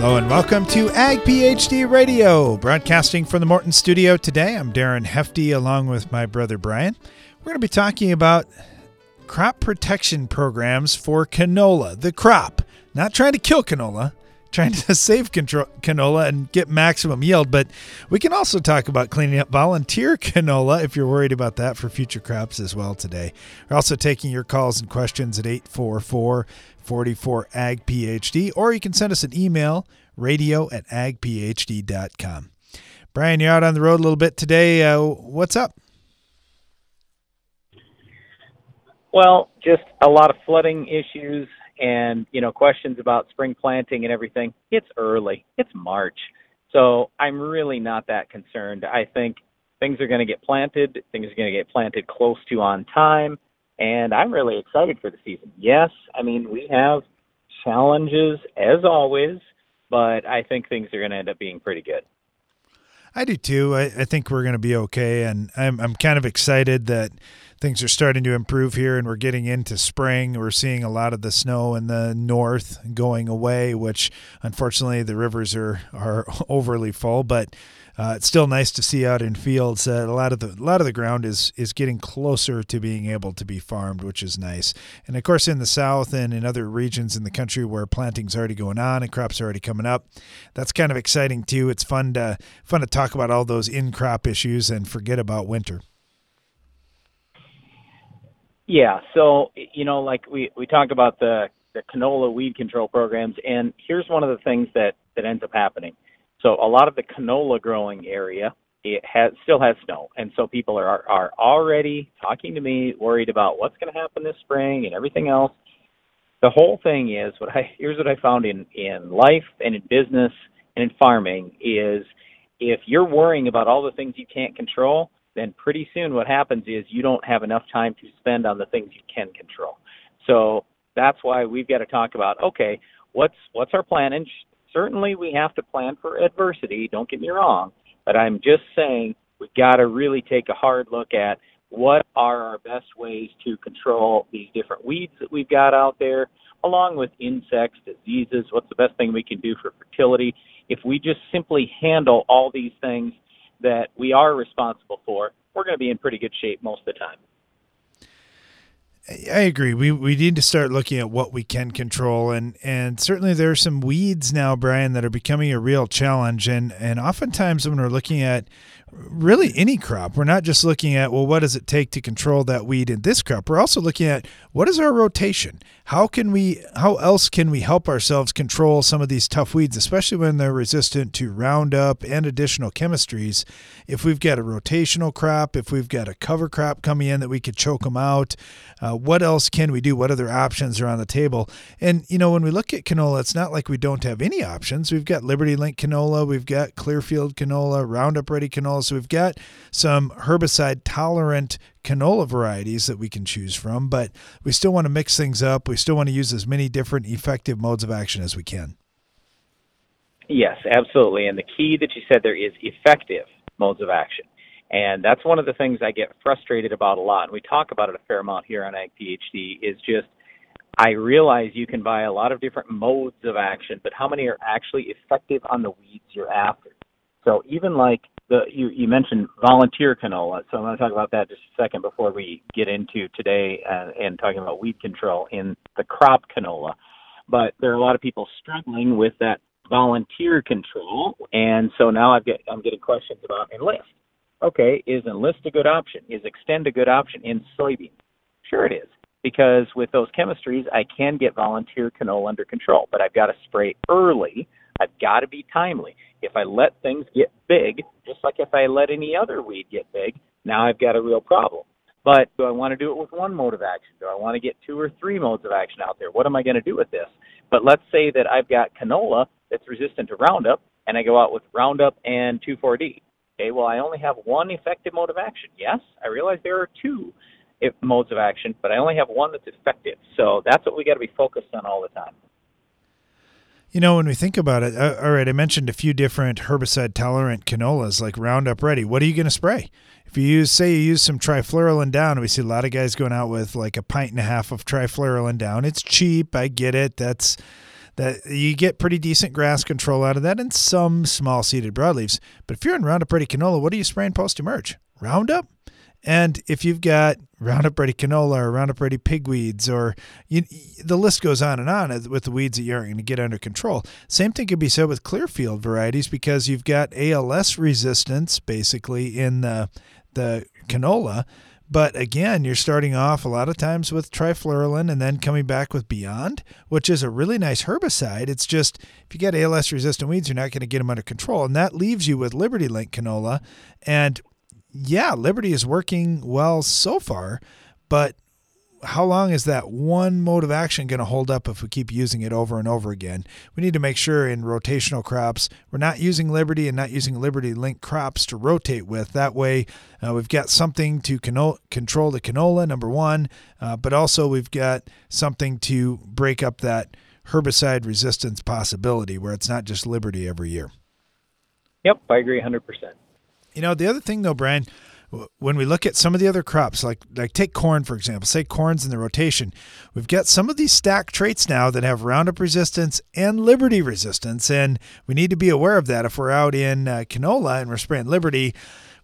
Hello and welcome to Ag PhD Radio, broadcasting from the Morton studio today. I'm Darren Hefty along with my brother Brian. We're going to be talking about crop protection programs for canola, the crop. Not trying to kill canola, trying to save canola and get maximum yield. But we can also talk about cleaning up volunteer canola if you're worried about that for future crops as well today. We're also taking your calls and questions at 844 44 Ag PhD, or you can send us an email radio at agphd.com. Brian, you're out on the road a little bit today. Uh, what's up? Well, just a lot of flooding issues and, you know, questions about spring planting and everything. It's early. It's March. So I'm really not that concerned. I think things are going to get planted. Things are going to get planted close to on time and I'm really excited for the season. Yes, I mean we have challenges as always, but I think things are going to end up being pretty good. I do too. I, I think we're going to be okay, and I'm I'm kind of excited that things are starting to improve here, and we're getting into spring. We're seeing a lot of the snow in the north going away, which unfortunately the rivers are are overly full, but uh, it's still nice to see out in fields that a lot of the a lot of the ground is is getting closer to being able to be farmed, which is nice. And of course, in the south and in other regions in the country where planting's already going on and crops are already coming up, that's kind of exciting too. It's fun to fun to talk about all those in crop issues and forget about winter. Yeah, so you know, like we we talk about the the canola weed control programs, and here's one of the things that that ends up happening so a lot of the canola growing area it has still has snow, and so people are are already talking to me, worried about what's going to happen this spring and everything else. The whole thing is what I here's what I found in in life and in business and in farming is if you're worrying about all the things you can't control, then pretty soon what happens is you don't have enough time to spend on the things you can control. So that's why we've got to talk about okay, what's what's our plan certainly we have to plan for adversity, don't get me wrong, but I'm just saying we've got to really take a hard look at what are our best ways to control these different weeds that we've got out there, along with insects, diseases, what's the best thing we can do for fertility. If we just simply handle all these things that we are responsible for, we're going to be in pretty good shape most of the time. I agree. We we need to start looking at what we can control, and and certainly there are some weeds now, Brian, that are becoming a real challenge. And and oftentimes when we're looking at really any crop. We're not just looking at, well, what does it take to control that weed in this crop? We're also looking at what is our rotation? How can we, how else can we help ourselves control some of these tough weeds, especially when they're resistant to Roundup and additional chemistries? If we've got a rotational crop, if we've got a cover crop coming in that we could choke them out, uh, what else can we do? What other options are on the table? And, you know, when we look at canola, it's not like we don't have any options. We've got Liberty Link canola, we've got Clearfield canola, Roundup Ready canola canola. So we've got some herbicide tolerant canola varieties that we can choose from, but we still want to mix things up. We still want to use as many different effective modes of action as we can. Yes, absolutely. And the key that you said there is effective modes of action. And that's one of the things I get frustrated about a lot. And we talk about it a fair amount here on Ag PhD is just I realize you can buy a lot of different modes of action, but how many are actually effective on the weeds you're after? So even like the you, you mentioned volunteer canola, so I'm going to talk about that just a second before we get into today uh, and talking about weed control in the crop canola. But there are a lot of people struggling with that volunteer control, and so now I've get I'm getting questions about Enlist. Okay, is Enlist a good option? Is Xtend a good option in soybean? Sure, it is because with those chemistries, I can get volunteer canola under control, but I've got to spray early. I've got to be timely. If I let things get big, just like if I let any other weed get big, now I've got a real problem. But do I want to do it with one mode of action? Do I want to get two or three modes of action out there? What am I going to do with this? But let's say that I've got canola that's resistant to Roundup, and I go out with Roundup and 2,4-D. Okay, well, I only have one effective mode of action. Yes, I realize there are two eh, modes of action, but I only have one that's effective. So that's what we got to be focused on all the time. You know, when we think about it, uh, all right, I mentioned a few different herbicide tolerant canolas like Roundup Ready. What are you going to spray? If you use, say, you use some trifluralin down, we see a lot of guys going out with like a pint and a half of trifluralin down. It's cheap, I get it. That's that you get pretty decent grass control out of that and some small seeded broadleaves. But if you're in Roundup Ready canola, what are you spraying post emerge? Roundup? And if you've got Roundup Ready canola or Roundup Ready pigweeds, or you, the list goes on and on with the weeds that you aren't going to get under control. Same thing can be said with Clearfield varieties because you've got ALS resistance basically in the the canola. But again, you're starting off a lot of times with trifluralin and then coming back with Beyond, which is a really nice herbicide. It's just if you get ALS resistant weeds, you're not going to get them under control. And that leaves you with Liberty Link canola. And yeah, Liberty is working well so far, but how long is that one mode of action going to hold up if we keep using it over and over again? We need to make sure in rotational crops we're not using Liberty and not using Liberty Link crops to rotate with. That way, uh, we've got something to cano- control the canola, number one, uh, but also we've got something to break up that herbicide resistance possibility where it's not just Liberty every year. Yep, I agree 100%. You know, the other thing though, Brian, when we look at some of the other crops, like like take corn for example, say corn's in the rotation, we've got some of these stack traits now that have Roundup resistance and Liberty resistance, and we need to be aware of that if we're out in uh, canola and we're spraying Liberty.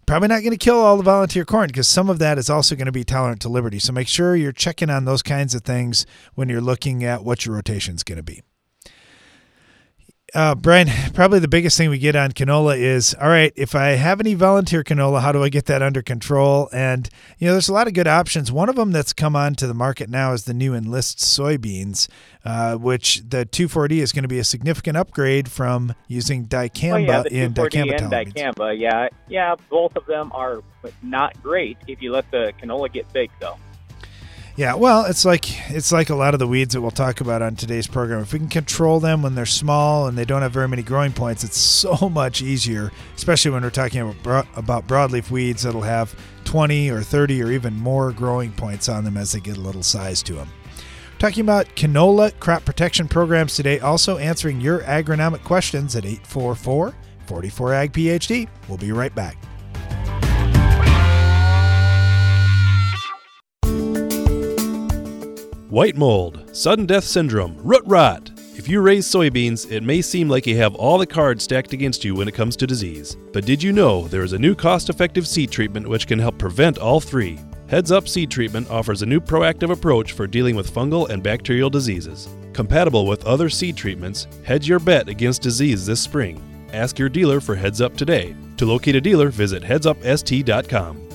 Probably not going to kill all the volunteer corn because some of that is also going to be tolerant to Liberty. So make sure you're checking on those kinds of things when you're looking at what your rotation is going to be uh, Brian, probably the biggest thing we get on canola is all right, if I have any volunteer canola, how do I get that under control? And, you know, there's a lot of good options. One of them that's come on to the market now is the new Enlist soybeans, uh, which the 2,4-D is going to be a significant upgrade from using dicamba oh, yeah, in dicamba. And dicamba, yeah. Yeah, both of them are not great if you let the canola get big, though. Yeah, well, it's like it's like a lot of the weeds that we'll talk about on today's program. If we can control them when they're small and they don't have very many growing points, it's so much easier, especially when we're talking about about broadleaf weeds that'll have 20 or 30 or even more growing points on them as they get a little size to them. Talking about canola crop protection programs today, also answering your agronomic questions at 844 44 Ag PhD. We'll be right back. White mold, sudden death syndrome, root rot. If you raise soybeans, it may seem like you have all the cards stacked against you when it comes to disease. But did you know there is a new cost effective seed treatment which can help prevent all three? Heads Up Seed Treatment offers a new proactive approach for dealing with fungal and bacterial diseases. Compatible with other seed treatments, hedge your bet against disease this spring. Ask your dealer for Heads Up today. To locate a dealer, visit headsupst.com.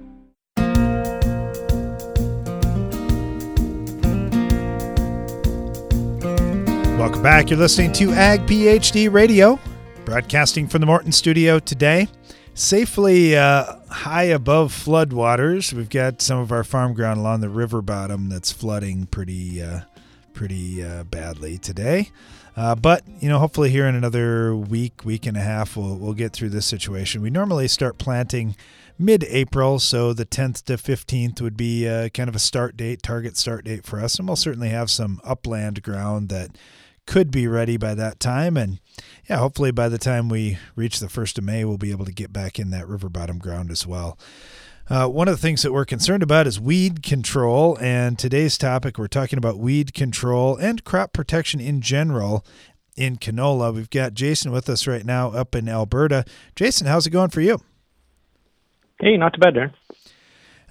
Welcome back. You're listening to Ag PhD Radio, broadcasting from the Morton studio today. Safely uh, high above floodwaters. We've got some of our farm ground along the river bottom that's flooding pretty, uh, pretty uh, badly today. Uh, but you know, hopefully, here in another week, week and a half, we'll we'll get through this situation. We normally start planting mid-April, so the 10th to 15th would be uh, kind of a start date, target start date for us, and we'll certainly have some upland ground that could be ready by that time. And yeah, hopefully by the time we reach the 1st of May, we'll be able to get back in that river bottom ground as well. Uh, one of the things that we're concerned about is weed control. And today's topic, we're talking about weed control and crop protection in general in canola. We've got Jason with us right now up in Alberta. Jason, how's it going for you? Hey, not too bad, Darren.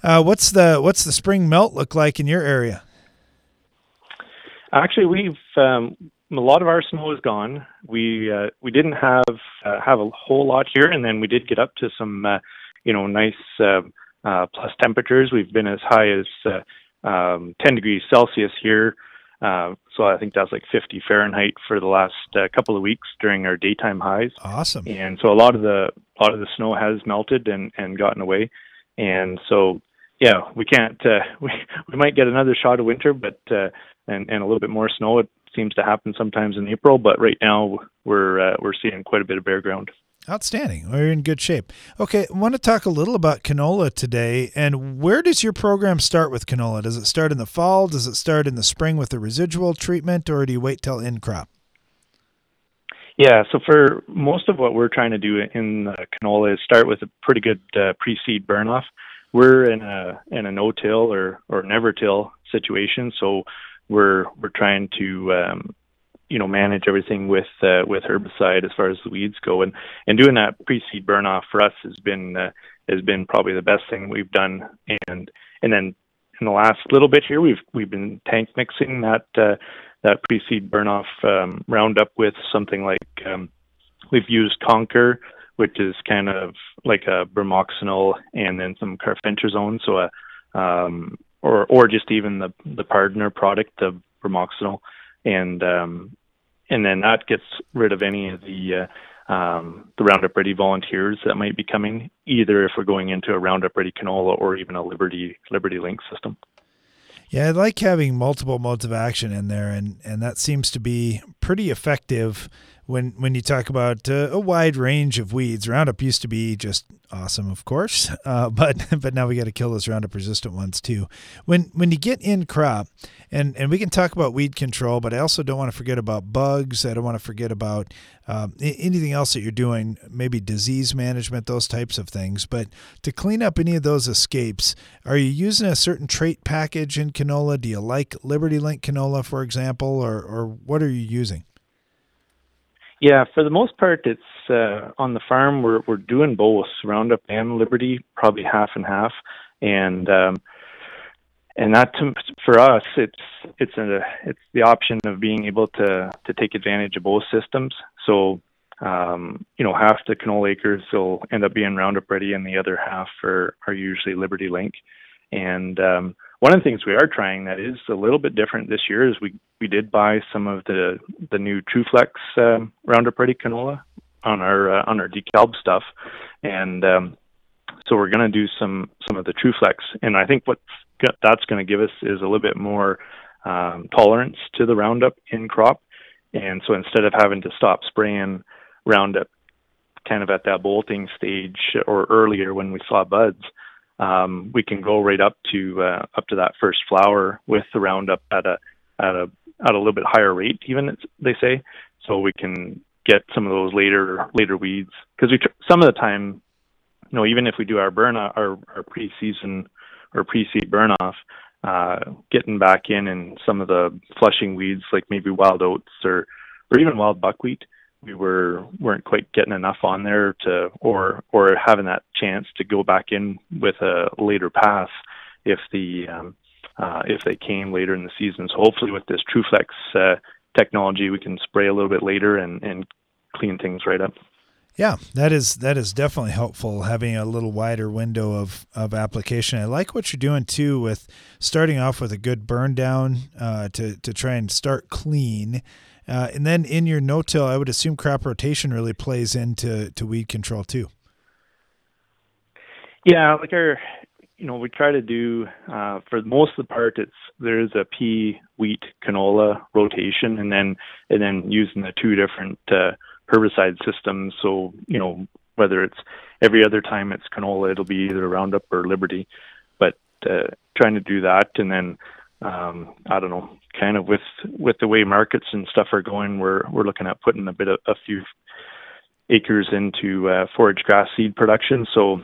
Uh, what's the what's the spring melt look like in your area? Actually, we've um, a lot of our snow is gone. We uh, we didn't have uh, have a whole lot here, and then we did get up to some uh, you know nice uh, uh, plus temperatures. We've been as high as uh, um, 10 degrees Celsius here. Uh, so I think that's like 50 Fahrenheit for the last uh, couple of weeks during our daytime highs. Awesome. And so a lot of the a lot of the snow has melted and and gotten away. And so yeah, we can't uh, we we might get another shot of winter, but uh, and and a little bit more snow. Seems to happen sometimes in April, but right now we're uh, we're seeing quite a bit of bare ground. Outstanding. We're in good shape. Okay, I want to talk a little about canola today. And where does your program start with canola? Does it start in the fall? Does it start in the spring with the residual treatment, or do you wait till in crop? Yeah, so for most of what we're trying to do in uh, canola is start with a pretty good uh, pre-seed burn off. We're in a in a no-till or or never-till situation, so we're we're trying to um, you know manage everything with uh, with herbicide as far as the weeds go. And and doing that pre-seed burn off for us has been uh, has been probably the best thing we've done. And and then in the last little bit here we've we've been tank mixing that uh, that pre-seed burn off um, roundup with something like um, we've used Conquer which is kind of like a bromoxynil and then some carfentrazone so a um, or or just even the the Pardner product the bromoxynil and um, and then that gets rid of any of the uh, um, the Roundup Ready volunteers that might be coming, either if we're going into a Roundup Ready canola or even a Liberty Liberty Link system. Yeah, I like having multiple modes of action in there, and and that seems to be pretty effective when when you talk about uh, a wide range of weeds. Roundup used to be just awesome, of course, uh, but but now we got to kill those Roundup resistant ones too. When when you get in crop, and and we can talk about weed control, but I also don't want to forget about bugs. I don't want to forget about um, anything else that you're doing, maybe disease management, those types of things. But to clean up any of those escapes, are you using a certain trait package in canola? Do you like Liberty Link canola, for example, or or what are you using? Yeah, for the most part, it's uh, on the farm. We're we're doing both Roundup and Liberty, probably half and half, and um, and that to, for us, it's it's a it's the option of being able to to take advantage of both systems. So um, you know, half the canola acres will end up being Roundup Ready, and the other half are are usually Liberty Link. And um, one of the things we are trying that is a little bit different this year is we we did buy some of the the new TruFlex um, Roundup Ready canola on our uh, on our DeKalb stuff, and um, so we're going to do some some of the TruFlex, and I think what that's going to give us is a little bit more um, tolerance to the Roundup in crop, and so instead of having to stop spraying Roundup kind of at that bolting stage or earlier when we saw buds, um, we can go right up to uh, up to that first flower with the Roundup at a at a at a little bit higher rate, even they say, so we can get some of those later later weeds. Because we tr- some of the time, you know, even if we do our burn our our pre-season or pre-seed burn off, uh, getting back in and some of the flushing weeds like maybe wild oats or or even wild buckwheat, we were weren't quite getting enough on there to or or having that chance to go back in with a later pass if the um, uh, if they came later in the season. So hopefully with this TruFlex uh, technology, we can spray a little bit later and and clean things right up. Yeah, that is that is definitely helpful having a little wider window of, of application. I like what you're doing too with starting off with a good burn down uh, to to try and start clean uh, and then in your no-till, I would assume crop rotation really plays into to weed control too. Yeah, like our, you know, we try to do uh, for most of the part, it's there's a pea, wheat, canola rotation, and then and then using the two different uh, herbicide systems. So you know, whether it's every other time it's canola, it'll be either Roundup or Liberty. But uh, trying to do that, and then um, I don't know, kind of with with the way markets and stuff are going, we're we're looking at putting a bit of a few acres into uh, forage grass seed production. So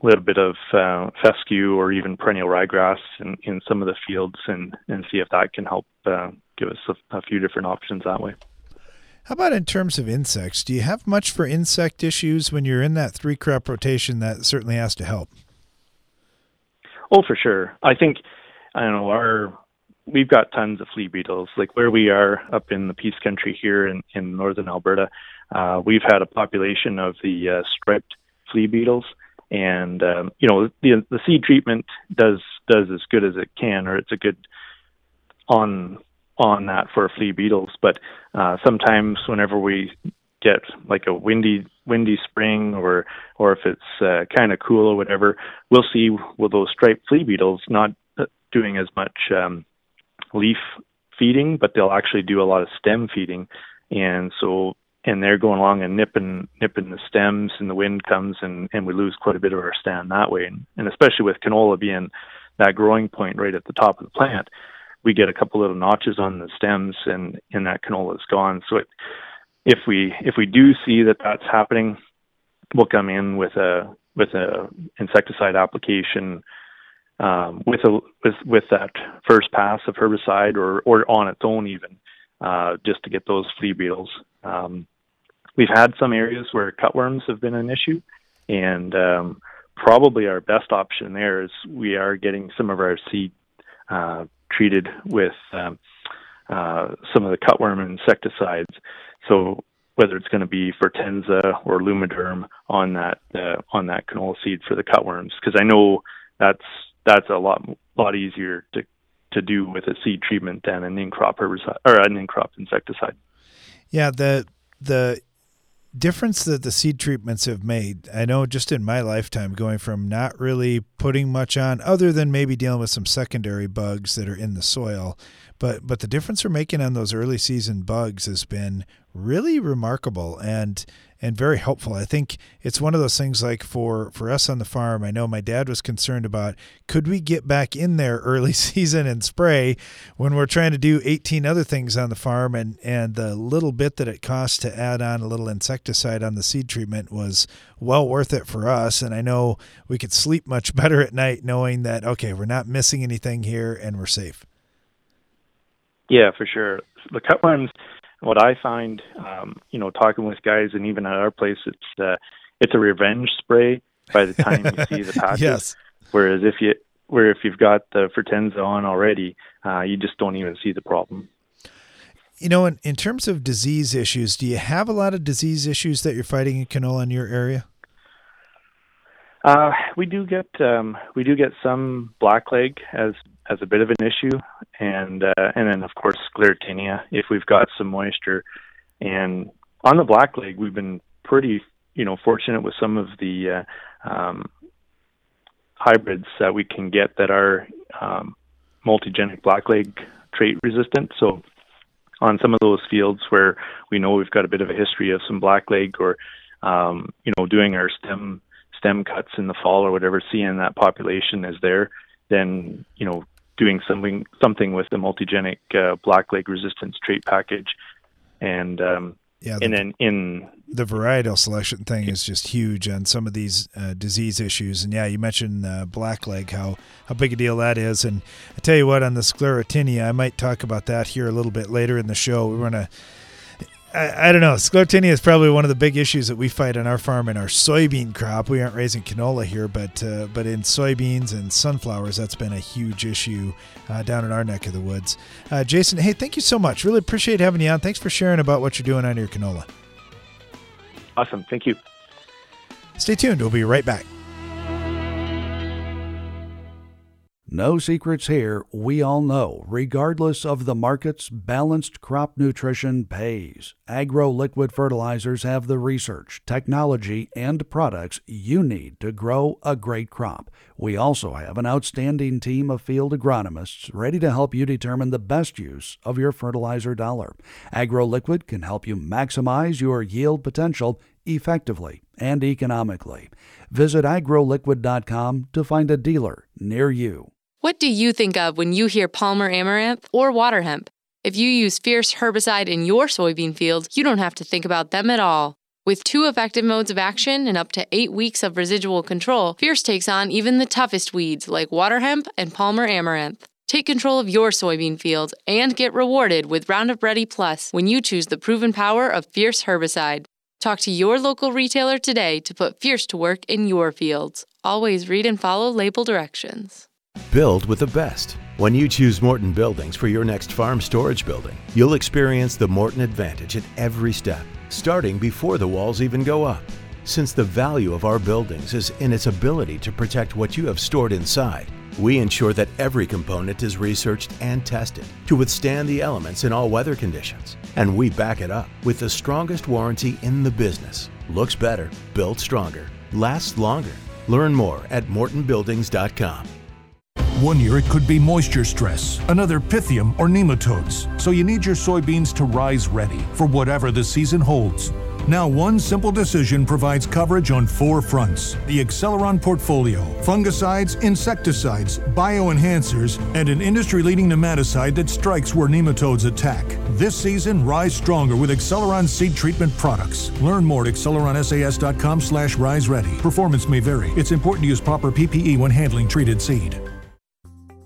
a little bit of uh, fescue or even perennial ryegrass in, in some of the fields, and and see if that can help uh, give us a, a few different options that way. How about in terms of insects? Do you have much for insect issues when you're in that three crop rotation? That certainly has to help. Oh, for sure. I think I don't know our we've got tons of flea beetles. Like where we are up in the Peace Country here in in northern Alberta, uh, we've had a population of the uh, striped flea beetles, and um, you know the the seed treatment does does as good as it can, or it's a good on on that for flea beetles. But uh, sometimes whenever we get like a windy windy spring or or if it's uh, kind of cool or whatever, we'll see with those striped flea beetles not doing as much um, leaf feeding, but they'll actually do a lot of stem feeding, and so and they're going along and nipping nipping the stems, and the wind comes and and we lose quite a bit of our stand that way, and, and especially with canola being that growing point right at the top of the plant, we get a couple little notches on the stems, and and that canola is gone. So it, if we if we do see that that's happening, we'll come in with a with a insecticide application um, with a with with that first pass of herbicide or or on its own even uh, just to get those flea beetles. Um, we've had some areas where cutworms have been an issue, and um, probably our best option there is we are getting some of our seed uh, treated with um, uh, some of the cutworm insecticides. So whether it's going to be Fortenza or Lumiderm on that uh, on that canola seed for the cutworms, because I know that's that's a lot lot easier to to do with a seed treatment than an in crop herbicide or an in crop insecticide. Yeah, the the difference that the seed treatments have made. I know just in my lifetime, going from not really putting much on, other than maybe dealing with some secondary bugs that are in the soil, but but the difference we're making on those early season bugs has been really remarkable and and very helpful. I think it's one of those things like for for us on the farm. I know my dad was concerned about could we get back in there early season and spray when we're trying to do 18 other things on the farm and and the little bit that it costs to add on a little insecticide on the seed treatment was well worth it for us and I know we could sleep much better at night knowing that okay, we're not missing anything here and we're safe. Yeah, for sure. The cutworms what I find, um, you know, talking with guys and even at our place, it's uh, it's a revenge spray by the time you see the patches. yes. Whereas if you where if you've got the Fortenza on already, uh, you just don't even see the problem. You know, in, in terms of disease issues, do you have a lot of disease issues that you're fighting in canola in your area? Uh, we do get um, we do get some blackleg as as a bit of an issue, and uh, and then of course sclerotinia if we've got some moisture. And on the blackleg, we've been pretty you know fortunate with some of the uh, um, hybrids that we can get that are um, multigenic blackleg trait resistant. So on some of those fields where we know we've got a bit of a history of some blackleg or um, you know doing our stem stem cuts in the fall or whatever, seeing that population is there, then you know doing something something with the multigenic uh, blackleg resistance trait package, and um, yeah, the, and then in the varietal selection thing is just huge on some of these uh, disease issues. And yeah, you mentioned uh, blackleg, how how big a deal that is. And I tell you what, on the sclerotinia, I might talk about that here a little bit later in the show. We want to I, I, don't know. Sclerotinia is probably one of the big issues that we fight on our farm in our soybean crop. We aren't raising canola here, but uh, but in soybeans and sunflowers, that's been a huge issue uh, down in our neck of the woods. Uh, Jason, hey, thank you so much. Really appreciate having you on. Thanks for sharing about what you're doing on your canola. Awesome. Thank you. Stay tuned. We'll be right back. No secrets here. We all know, regardless of the markets, balanced crop nutrition pays. AgroLiquid fertilizers have the research, technology, and products you need to grow a great crop. We also have an outstanding team of field agronomists ready to help you determine the best use of your fertilizer dollar. AgroLiquid can help you maximize your yield potential effectively and economically. Visit agroliquid.com to find a dealer near you. What do you think of when you hear Palmer Amaranth or water hemp? If you use Fierce herbicide in your soybean field, you don't have to think about them at all. With two effective modes of action and up to eight weeks of residual control, Fierce takes on even the toughest weeds like water hemp and Palmer Amaranth. Take control of your soybean field and get rewarded with Roundup Ready Plus when you choose the proven power of Fierce herbicide. Talk to your local retailer today to put Fierce to work in your fields. Always read and follow label directions. Build with the best. When you choose Morton Buildings for your next farm storage building, you'll experience the Morton advantage at every step, starting before the walls even go up. Since the value of our buildings is in its ability to protect what you have stored inside, we ensure that every component is researched and tested to withstand the elements in all weather conditions. And we back it up with the strongest warranty in the business. Looks better, built stronger, lasts longer. Learn more at mortonbuildings.com. One year it could be moisture stress, another pythium or nematodes. So you need your soybeans to rise ready for whatever the season holds. Now, one simple decision provides coverage on four fronts the Acceleron portfolio, fungicides, insecticides, bioenhancers, and an industry leading nematicide that strikes where nematodes attack. This season, rise stronger with Acceleron seed treatment products. Learn more at acceleronsas.com slash rise ready. Performance may vary. It's important to use proper PPE when handling treated seed.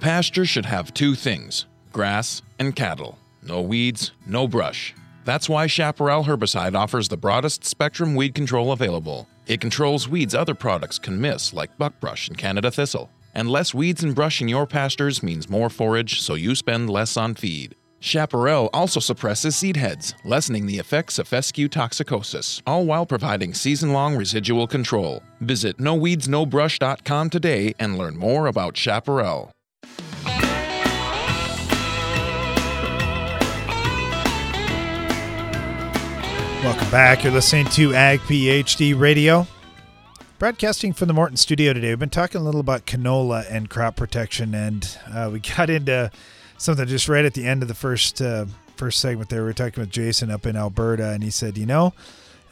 Pasture should have two things grass and cattle. No weeds, no brush. That's why Chaparral herbicide offers the broadest spectrum weed control available. It controls weeds other products can miss, like buckbrush and Canada thistle. And less weeds and brush in your pastures means more forage, so you spend less on feed. Chaparral also suppresses seed heads, lessening the effects of fescue toxicosis, all while providing season long residual control. Visit noweedsnobrush.com today and learn more about Chaparral. Welcome back. You're listening to Ag PhD Radio. Broadcasting from the Morton studio today. We've been talking a little about canola and crop protection, and uh, we got into something just right at the end of the first uh, first segment. There, we were talking with Jason up in Alberta, and he said, you know,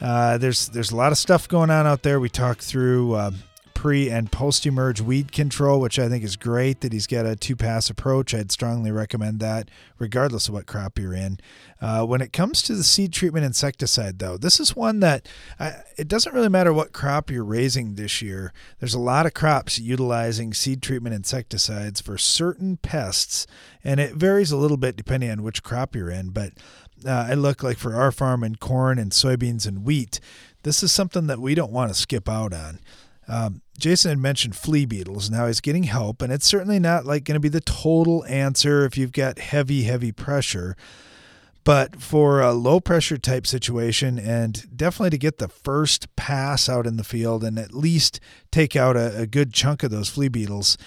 uh, there's there's a lot of stuff going on out there. We talked through uh, pre and post emerge weed control, which I think is great that he's got a two pass approach. I'd strongly recommend that, regardless of what crop you're in. Uh, when it comes to the seed treatment insecticide, though, this is one that I, it doesn't really matter what crop you're raising this year. There's a lot of crops utilizing seed treatment insecticides for certain pests, and it varies a little bit depending on which crop you're in. But uh, I look like for our farm and corn and soybeans and wheat, this is something that we don't want to skip out on. Um, Jason had mentioned flea beetles. Now he's getting help, and it's certainly not like going to be the total answer if you've got heavy, heavy pressure. But for a low pressure type situation, and definitely to get the first pass out in the field and at least take out a, a good chunk of those flea beetles,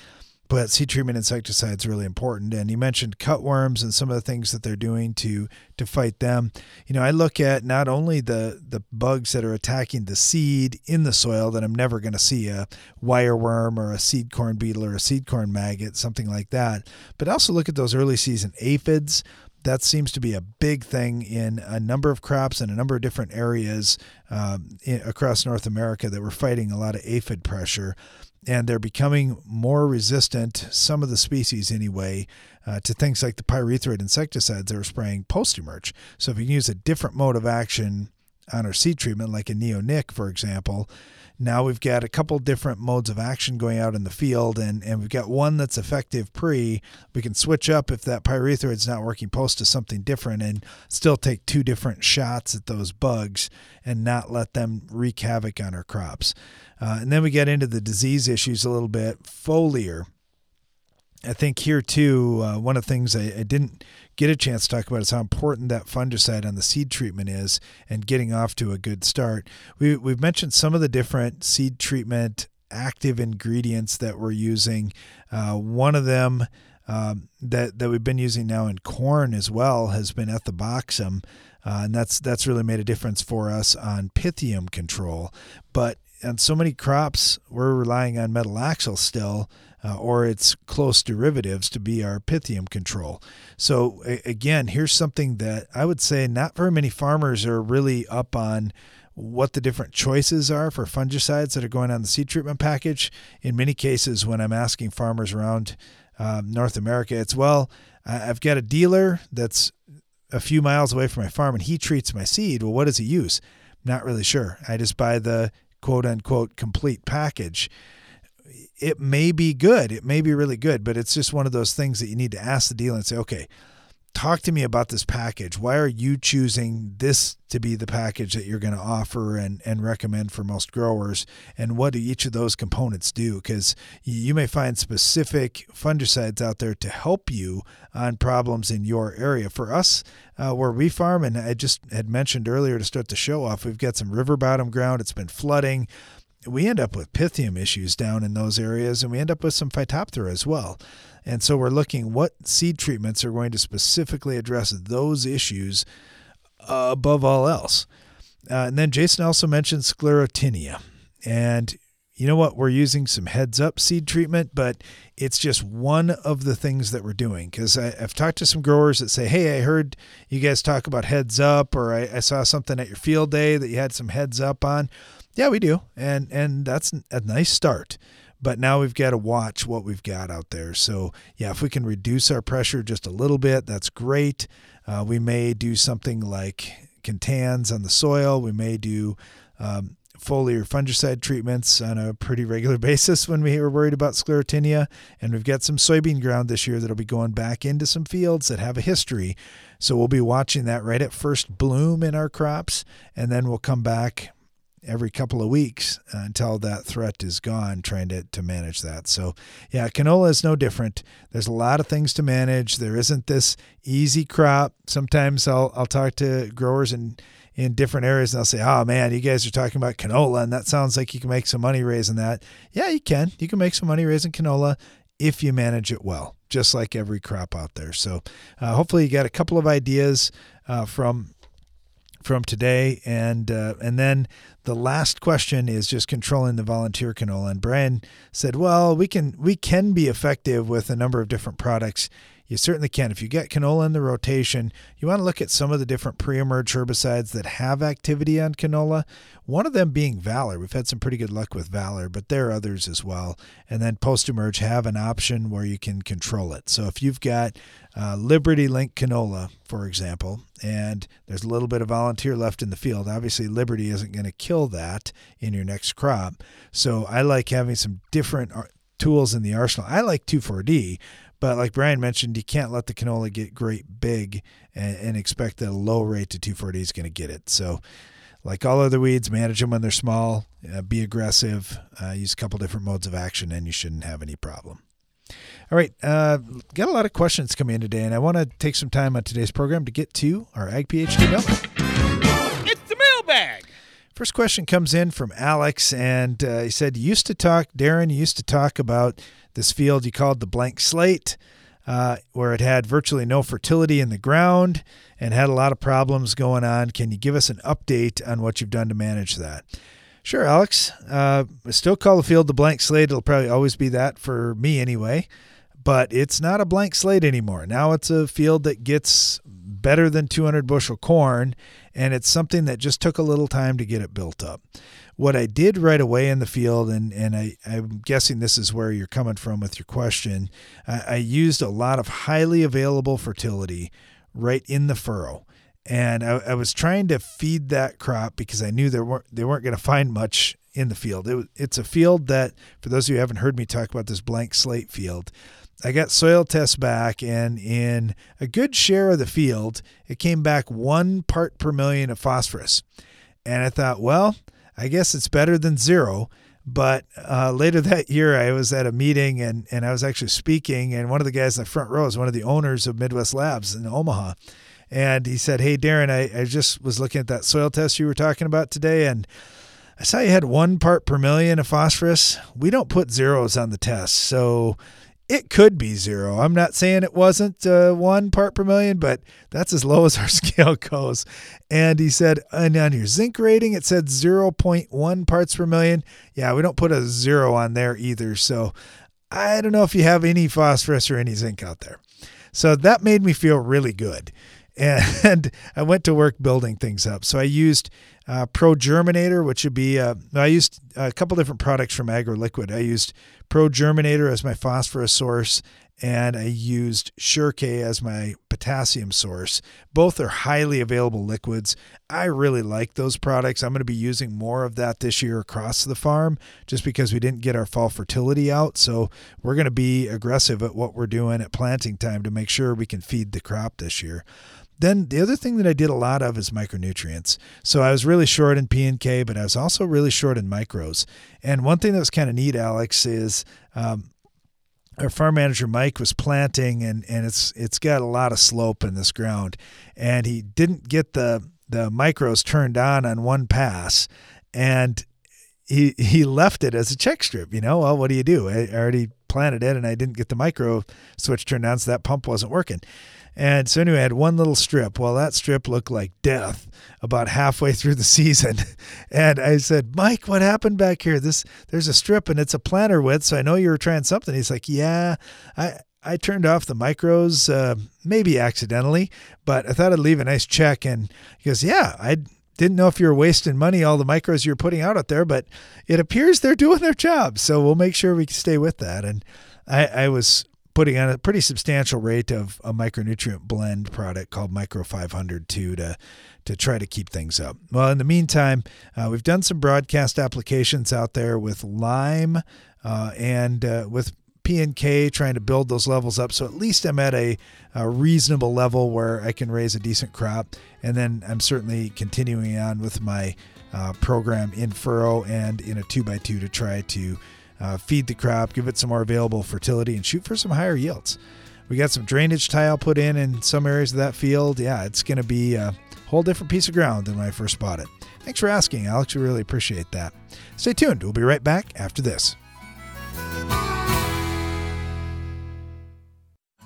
but seed treatment insecticide is really important. And you mentioned cutworms and some of the things that they're doing to to fight them. You know, I look at not only the the bugs that are attacking the seed in the soil that I'm never going to see a wireworm or a seed corn beetle or a seed corn maggot, something like that, but also look at those early season aphids that seems to be a big thing in a number of crops and a number of different areas um, in, across North America that we're fighting a lot of aphid pressure and they're becoming more resistant, some of the species anyway, uh, to things like the pyrethroid insecticides that are spraying post emerge. So if you use a different mode of action on our seed treatment, like a neonic, for example, now we've got a couple different modes of action going out in the field, and, and we've got one that's effective pre. We can switch up if that pyrethroid's not working post to something different and still take two different shots at those bugs and not let them wreak havoc on our crops. Uh, and then we get into the disease issues a little bit. Foliar. I think here too, uh, one of the things I, I, didn't get a chance to talk about is how important that fungicide on the seed treatment is and getting off to a good start. We, we've mentioned some of the different seed treatment active ingredients that we're using. Uh, one of them um, that that we've been using now in corn as well has been ethoboxam, uh, and that's that's really made a difference for us on pythium control. But on so many crops, we're relying on metalaxyl still uh, or its close derivatives to be our pythium control. So, a- again, here's something that I would say not very many farmers are really up on what the different choices are for fungicides that are going on the seed treatment package. In many cases, when I'm asking farmers around um, North America, it's well, I've got a dealer that's a few miles away from my farm and he treats my seed. Well, what does he use? Not really sure. I just buy the quote unquote complete package it may be good. It may be really good, but it's just one of those things that you need to ask the dealer and say, okay, talk to me about this package. Why are you choosing this to be the package that you're going to offer and, and recommend for most growers? And what do each of those components do? Because you may find specific fungicides out there to help you on problems in your area. For us, uh, where we farm, and I just had mentioned earlier to start the show off, we've got some river bottom ground. It's been flooding we end up with pythium issues down in those areas, and we end up with some phytophthora as well. And so we're looking what seed treatments are going to specifically address those issues uh, above all else. Uh, and then Jason also mentioned sclerotinia. And you know what? We're using some heads up seed treatment, but it's just one of the things that we're doing. Because I've talked to some growers that say, Hey, I heard you guys talk about heads up, or I, I saw something at your field day that you had some heads up on. Yeah, we do, and and that's a nice start. But now we've got to watch what we've got out there. So yeah, if we can reduce our pressure just a little bit, that's great. Uh, we may do something like contans on the soil. We may do um, foliar fungicide treatments on a pretty regular basis when we are worried about sclerotinia. And we've got some soybean ground this year that'll be going back into some fields that have a history. So we'll be watching that right at first bloom in our crops, and then we'll come back every couple of weeks until that threat is gone, trying to, to manage that. So, yeah, canola is no different. There's a lot of things to manage. There isn't this easy crop. Sometimes I'll, I'll talk to growers in, in different areas and they'll say, oh man, you guys are talking about canola and that sounds like you can make some money raising that. Yeah, you can. You can make some money raising canola if you manage it well, just like every crop out there. So, uh, hopefully, you got a couple of ideas uh, from from today, and uh, and then the last question is just controlling the volunteer canola. And Brian said, well, we can we can be effective with a number of different products you certainly can. If you get canola in the rotation, you want to look at some of the different pre emerge herbicides that have activity on canola. One of them being Valor. We've had some pretty good luck with Valor, but there are others as well. And then post emerge have an option where you can control it. So if you've got uh, Liberty Link canola, for example, and there's a little bit of volunteer left in the field, obviously Liberty isn't going to kill that in your next crop. So I like having some different uh, tools in the arsenal. I like 2,4-D, but like Brian mentioned, you can't let the canola get great big and, and expect that a low rate to 2,4-D is going to get it. So, like all other weeds, manage them when they're small, uh, be aggressive, uh, use a couple different modes of action, and you shouldn't have any problem. All right, uh, got a lot of questions coming in today, and I want to take some time on today's program to get to our Ag PhD mailbag. It's the mailbag. First question comes in from Alex, and uh, he said, "You used to talk, Darren. You used to talk about this field you called the blank slate, uh, where it had virtually no fertility in the ground and had a lot of problems going on. Can you give us an update on what you've done to manage that? Sure, Alex. Uh, still call the field the blank slate. It'll probably always be that for me anyway. But it's not a blank slate anymore. Now it's a field that gets better than 200 bushel corn, and it's something that just took a little time to get it built up what I did right away in the field, and, and I, I'm guessing this is where you're coming from with your question, I, I used a lot of highly available fertility right in the furrow. And I, I was trying to feed that crop because I knew there weren't they weren't going to find much in the field. It, it's a field that, for those of you who haven't heard me talk about this blank slate field, I got soil tests back, and in a good share of the field, it came back one part per million of phosphorus. And I thought, well, I guess it's better than zero. But uh, later that year, I was at a meeting and, and I was actually speaking, and one of the guys in the front row is one of the owners of Midwest Labs in Omaha. And he said, Hey, Darren, I, I just was looking at that soil test you were talking about today, and I saw you had one part per million of phosphorus. We don't put zeros on the test. So it could be zero. I'm not saying it wasn't uh, one part per million, but that's as low as our scale goes. And he said, and on your zinc rating, it said 0.1 parts per million. Yeah, we don't put a zero on there either. So I don't know if you have any phosphorus or any zinc out there. So that made me feel really good. And I went to work building things up. So I used uh, Pro Germinator, which would be, uh, I used a couple different products from AgroLiquid. I used Pro Germinator as my phosphorus source, and I used SureK as my potassium source. Both are highly available liquids. I really like those products. I'm going to be using more of that this year across the farm just because we didn't get our fall fertility out. So we're going to be aggressive at what we're doing at planting time to make sure we can feed the crop this year. Then the other thing that I did a lot of is micronutrients. So I was really short in P and K, but I was also really short in micros. And one thing that was kind of neat, Alex, is um, our farm manager Mike was planting, and and it's it's got a lot of slope in this ground, and he didn't get the the micros turned on on one pass, and he he left it as a check strip. You know, well, what do you do? I already planted it, and I didn't get the micro switch turned on, so that pump wasn't working. And so anyway, I had one little strip. Well, that strip looked like death about halfway through the season. And I said, Mike, what happened back here? This there's a strip and it's a planter width, so I know you were trying something. He's like, Yeah, I I turned off the micros, uh, maybe accidentally, but I thought I'd leave a nice check. And he goes, Yeah, I didn't know if you were wasting money, all the micros you're putting out out there, but it appears they're doing their job. So we'll make sure we stay with that. And I, I was putting on a pretty substantial rate of a micronutrient blend product called Micro 500 too to to try to keep things up. Well, in the meantime, uh, we've done some broadcast applications out there with lime uh, and uh, with P and K, trying to build those levels up. So at least I'm at a, a, reasonable level where I can raise a decent crop. And then I'm certainly continuing on with my uh, program in furrow and in a two by two to try to uh, feed the crop, give it some more available fertility, and shoot for some higher yields. We got some drainage tile put in in some areas of that field. Yeah, it's going to be a whole different piece of ground than when I first bought it. Thanks for asking, Alex. We really appreciate that. Stay tuned. We'll be right back after this.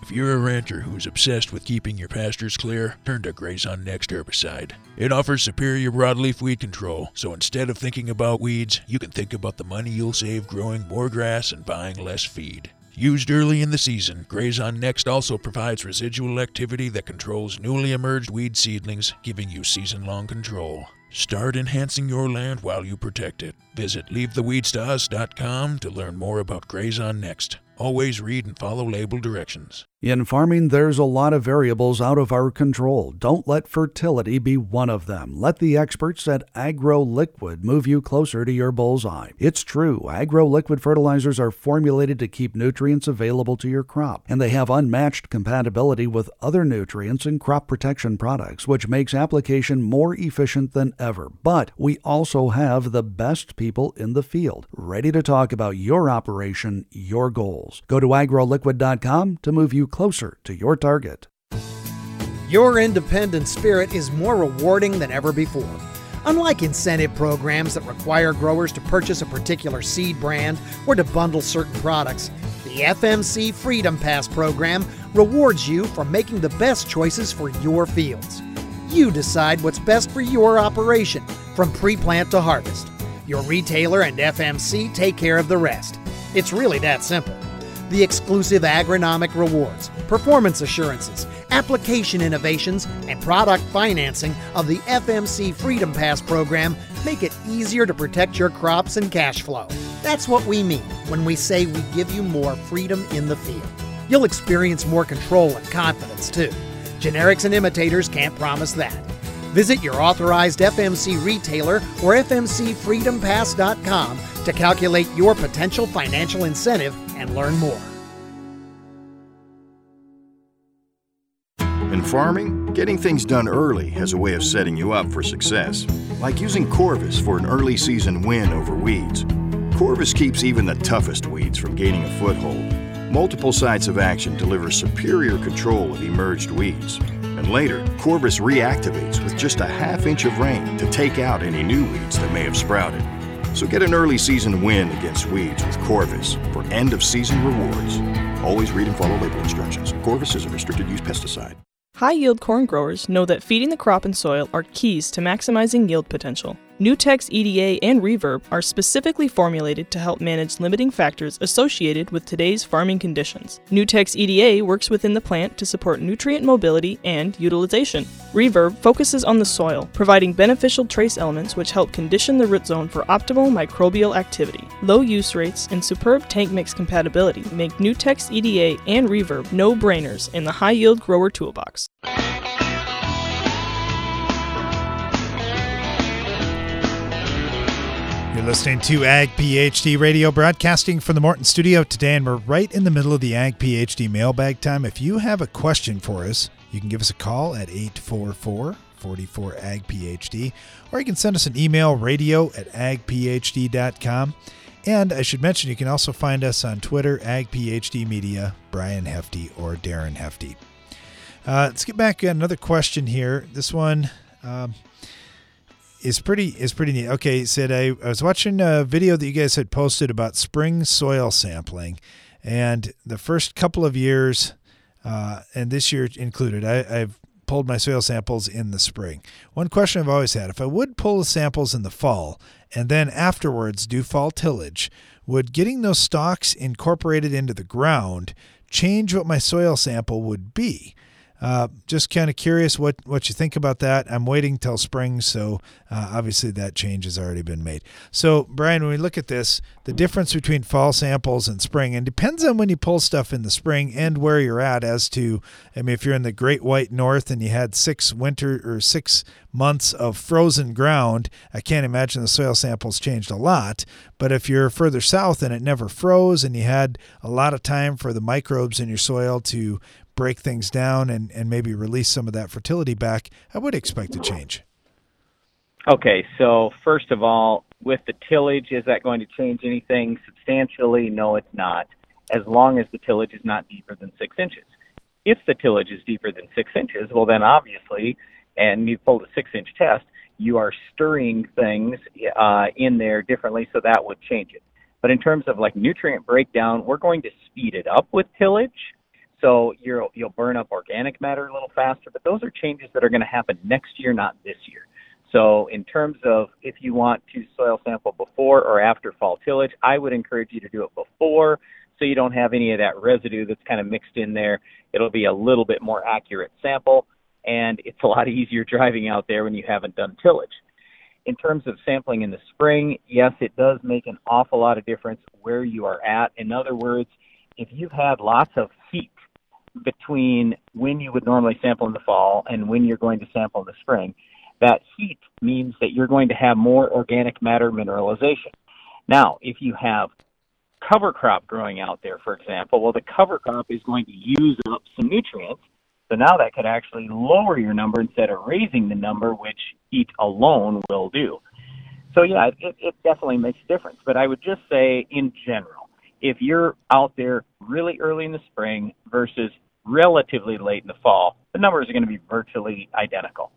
If you're a rancher who's obsessed with keeping your pastures clear, turn to Grazon Next herbicide. It offers superior broadleaf weed control, so instead of thinking about weeds, you can think about the money you'll save growing more grass and buying less feed. Used early in the season, Grazon Next also provides residual activity that controls newly emerged weed seedlings, giving you season-long control. Start enhancing your land while you protect it. Visit leavetheweedstars.com to learn more about Grazon Next. Always read and follow label directions. In farming, there's a lot of variables out of our control. Don't let fertility be one of them. Let the experts at AgroLiquid move you closer to your bullseye. It's true, AgroLiquid fertilizers are formulated to keep nutrients available to your crop, and they have unmatched compatibility with other nutrients and crop protection products, which makes application more efficient than ever. But we also have the best people in the field, ready to talk about your operation, your goals. Go to agroliquid.com to move you closer to your target. Your independent spirit is more rewarding than ever before. Unlike incentive programs that require growers to purchase a particular seed brand or to bundle certain products, the FMC Freedom Pass program rewards you for making the best choices for your fields. You decide what's best for your operation, from pre plant to harvest. Your retailer and FMC take care of the rest. It's really that simple the exclusive agronomic rewards, performance assurances, application innovations, and product financing of the FMC Freedom Pass program make it easier to protect your crops and cash flow. That's what we mean when we say we give you more freedom in the field. You'll experience more control and confidence too. Generics and imitators can't promise that. Visit your authorized FMC retailer or FMCFreedomPass.com to calculate your potential financial incentive and learn more. In farming, getting things done early has a way of setting you up for success, like using Corvus for an early season win over weeds. Corvus keeps even the toughest weeds from gaining a foothold. Multiple sites of action deliver superior control of emerged weeds. And later, Corvus reactivates with just a half inch of rain to take out any new weeds that may have sprouted. So get an early season win against weeds with Corvus for end of season rewards. Always read and follow label instructions. Corvus is a restricted use pesticide. High yield corn growers know that feeding the crop and soil are keys to maximizing yield potential. Nutex EDA and Reverb are specifically formulated to help manage limiting factors associated with today's farming conditions. Nutex EDA works within the plant to support nutrient mobility and utilization. Reverb focuses on the soil, providing beneficial trace elements which help condition the root zone for optimal microbial activity. Low use rates and superb tank mix compatibility make Nutex EDA and Reverb no brainers in the high yield grower toolbox. You're listening to Ag PhD Radio, broadcasting from the Morton Studio today, and we're right in the middle of the Ag PhD mailbag time. If you have a question for us, you can give us a call at 844 44 Ag PhD, or you can send us an email radio at agphd.com. And I should mention, you can also find us on Twitter, Ag PhD Media, Brian Hefty or Darren Hefty. Uh, let's get back to another question here. This one. Um, is pretty is pretty neat. Okay, said I, I was watching a video that you guys had posted about spring soil sampling, and the first couple of years, uh, and this year included, I, I've pulled my soil samples in the spring. One question I've always had: if I would pull the samples in the fall and then afterwards do fall tillage, would getting those stalks incorporated into the ground change what my soil sample would be? Uh, just kind of curious what, what you think about that. I'm waiting till spring, so uh, obviously that change has already been made. So, Brian, when we look at this, the difference between fall samples and spring, and depends on when you pull stuff in the spring and where you're at, as to, I mean, if you're in the Great White North and you had six winter or six months of frozen ground, I can't imagine the soil samples changed a lot. But if you're further south and it never froze and you had a lot of time for the microbes in your soil to break things down and, and maybe release some of that fertility back, I would expect a change. Okay, so first of all, with the tillage, is that going to change anything substantially? No, it's not, as long as the tillage is not deeper than six inches. If the tillage is deeper than six inches, well, then obviously, and you pulled a six inch test, you are stirring things uh, in there differently, so that would change it. But in terms of like nutrient breakdown, we're going to speed it up with tillage so you'll you'll burn up organic matter a little faster, but those are changes that are going to happen next year, not this year. So in terms of if you want to soil sample before or after fall tillage, I would encourage you to do it before so you don't have any of that residue that's kind of mixed in there. It'll be a little bit more accurate sample and it's a lot easier driving out there when you haven't done tillage. In terms of sampling in the spring, yes, it does make an awful lot of difference where you are at. In other words, if you've had lots of heat between when you would normally sample in the fall and when you're going to sample in the spring. That heat means that you're going to have more organic matter mineralization. Now, if you have cover crop growing out there, for example, well, the cover crop is going to use up some nutrients. So now that could actually lower your number instead of raising the number, which heat alone will do. So yeah, it, it definitely makes a difference. But I would just say, in general, if you're out there really early in the spring versus relatively late in the fall, the numbers are going to be virtually identical.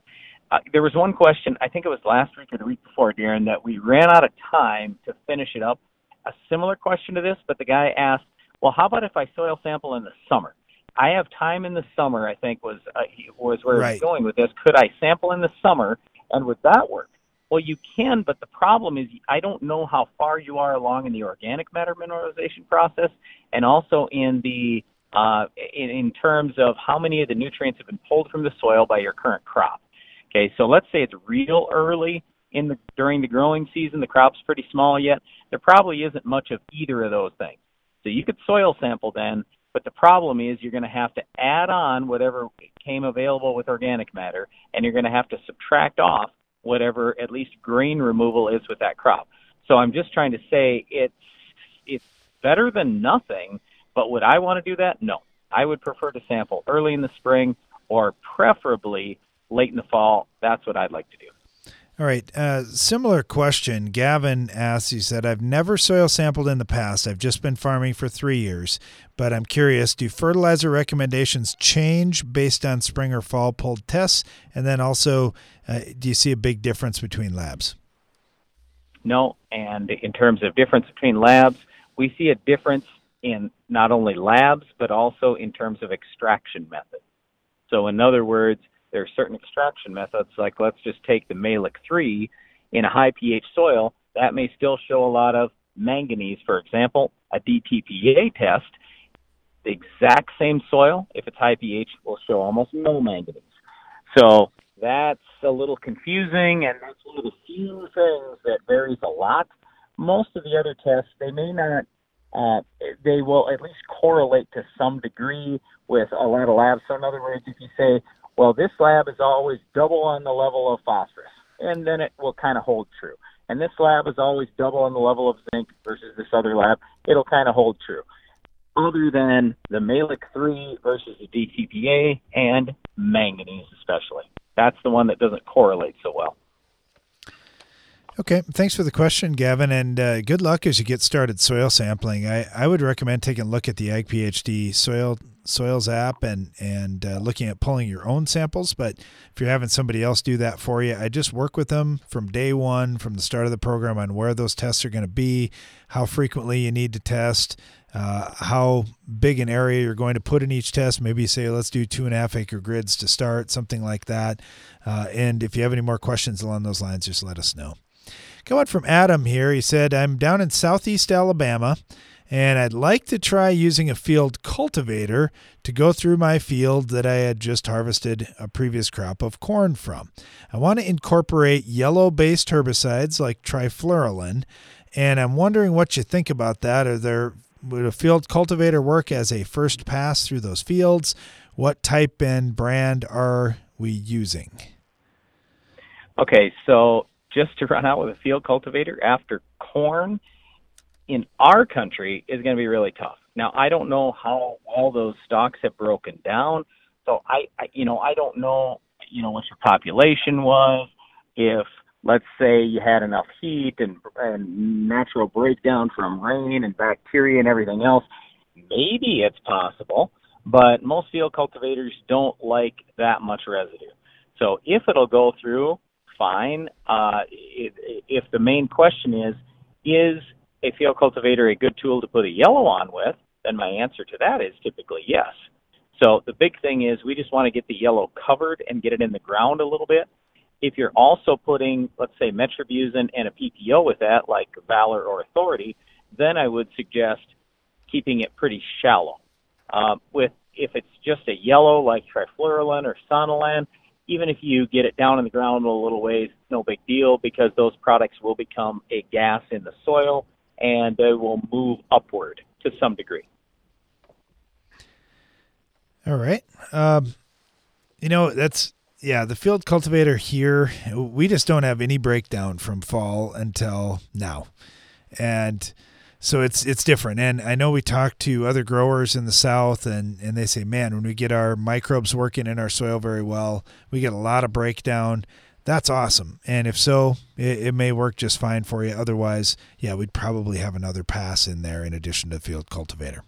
Uh, there was one question, I think it was last week or the week before, Darren, that we ran out of time to finish it up. A similar question to this, but the guy asked, well, how about if I soil sample in the summer? I have time in the summer, I think was uh, was where right. was going with this. Could I sample in the summer, and would that work? Well, you can, but the problem is I don't know how far you are along in the organic matter mineralization process, and also in the uh, in, in terms of how many of the nutrients have been pulled from the soil by your current crop. Okay, so let's say it's real early in the during the growing season, the crop's pretty small yet. There probably isn't much of either of those things. So you could soil sample then, but the problem is you're going to have to add on whatever came available with organic matter, and you're going to have to subtract off whatever at least grain removal is with that crop. So I'm just trying to say it's it's better than nothing, but would I want to do that? No. I would prefer to sample early in the spring or preferably late in the fall. That's what I'd like to do. All right. Uh, similar question. Gavin asks, he said, I've never soil sampled in the past. I've just been farming for three years, but I'm curious do fertilizer recommendations change based on spring or fall pulled tests? And then also, uh, do you see a big difference between labs? No. And in terms of difference between labs, we see a difference in not only labs, but also in terms of extraction methods. So, in other words, there are certain extraction methods, like let's just take the Mehlich 3 in a high pH soil, that may still show a lot of manganese, for example. A DTPA test, the exact same soil, if it's high pH, will show almost no manganese. So that's a little confusing, and that's one of the few things that varies a lot. Most of the other tests, they may not, uh, they will at least correlate to some degree with a lot of labs. So, in other words, if you say, well, this lab is always double on the level of phosphorus, and then it will kind of hold true. And this lab is always double on the level of zinc versus this other lab, it'll kind of hold true. Other than the Mehlich 3 versus the DTPA and manganese, especially. That's the one that doesn't correlate so well. Okay, thanks for the question, Gavin, and uh, good luck as you get started soil sampling. I, I would recommend taking a look at the Ag PhD soil soils app and and uh, looking at pulling your own samples. But if you're having somebody else do that for you, I just work with them from day one, from the start of the program, on where those tests are going to be, how frequently you need to test, uh, how big an area you're going to put in each test. Maybe say, let's do two and a half acre grids to start, something like that. Uh, and if you have any more questions along those lines, just let us know. Coming from Adam here, he said, I'm down in southeast Alabama and I'd like to try using a field cultivator to go through my field that I had just harvested a previous crop of corn from. I want to incorporate yellow based herbicides like trifluralin, and I'm wondering what you think about that. Are there would a field cultivator work as a first pass through those fields? What type and brand are we using? Okay, so just to run out with a field cultivator after corn in our country is going to be really tough. Now, I don't know how all those stocks have broken down. So I, I you know, I don't know, you know, what your population was, if let's say you had enough heat and, and natural breakdown from rain and bacteria and everything else, maybe it's possible, but most field cultivators don't like that much residue. So if it'll go through, fine. Uh, if the main question is, is a field cultivator a good tool to put a yellow on with? Then my answer to that is typically yes. So the big thing is we just want to get the yellow covered and get it in the ground a little bit. If you're also putting, let's say, metribuzin and a PPO with that, like Valor or Authority, then I would suggest keeping it pretty shallow. Uh, with if it's just a yellow like trifluralin or sonalan, even if you get it down in the ground a little ways, no big deal because those products will become a gas in the soil and they will move upward to some degree. All right. Um, you know, that's, yeah, the field cultivator here, we just don't have any breakdown from fall until now. And, so it's it's different. And i know we talk to other growers in the south and and they say man when we get our microbes working in our soil very well we get a lot of breakdown. That's awesome. And if so it, it may work just fine for you. Otherwise yeah we'd probably have another pass in there in addition to field cultivator.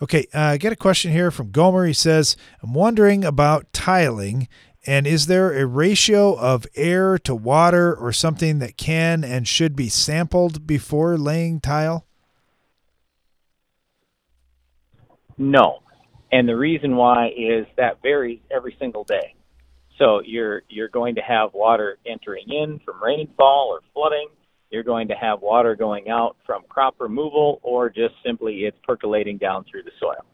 Okay uh, i get a question here from gomer. He says i'm wondering about tiling and is there a ratio of air to water or something that can and should be sampled before laying tile? No. And the reason why is that varies every single day. So you're you're going to have water entering in from rainfall or flooding. You're going to have water going out from crop removal or just simply it's percolating down through the soil.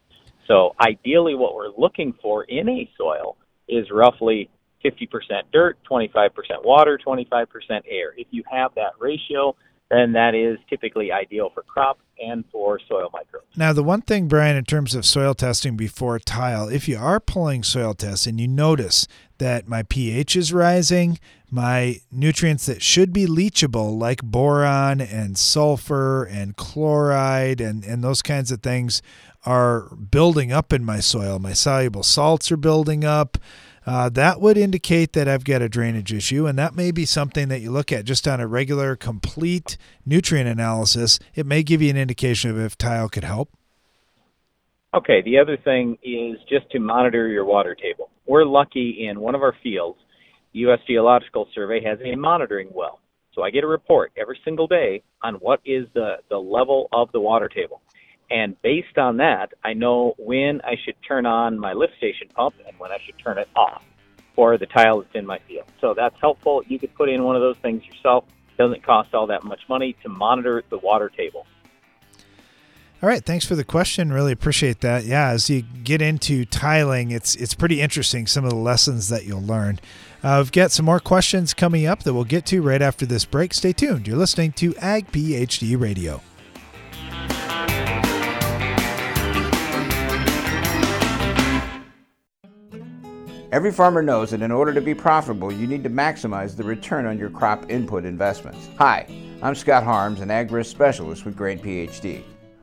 So ideally what we're looking for in a soil is roughly 50% dirt, 25% water, 25% air. If you have that ratio, then that is typically ideal for crop and for soil microbes. Now, the one thing, Brian, in terms of soil testing before tile, if you are pulling soil tests and you notice that my pH is rising, my nutrients that should be leachable, like boron and sulfur and chloride and, and those kinds of things, are building up in my soil. My soluble salts are building up. uh, that would indicate that I've got a drainage issue, and that may be something that you look at just on a regular, complete nutrient analysis. It may give you an indication of if tile could help. Okay, the other thing is just to monitor your water table. We're lucky in one of our fields, U.S. Geological Survey has a monitoring well. So I get a report every single day on what is the, the level of the water table. And based on that, I know when I should turn on my lift station pump and when I should turn it off for the tile that's in my field. So that's helpful. You could put in one of those things yourself. Doesn't cost all that much money to monitor the water table. All right, thanks for the question. Really appreciate that. Yeah, as you get into tiling, it's it's pretty interesting some of the lessons that you'll learn. Uh, we've got some more questions coming up that we'll get to right after this break. Stay tuned. You're listening to Ag PhD Radio. Every farmer knows that in order to be profitable, you need to maximize the return on your crop input investments. Hi, I'm Scott Harms, an ag risk specialist with Grain PhD.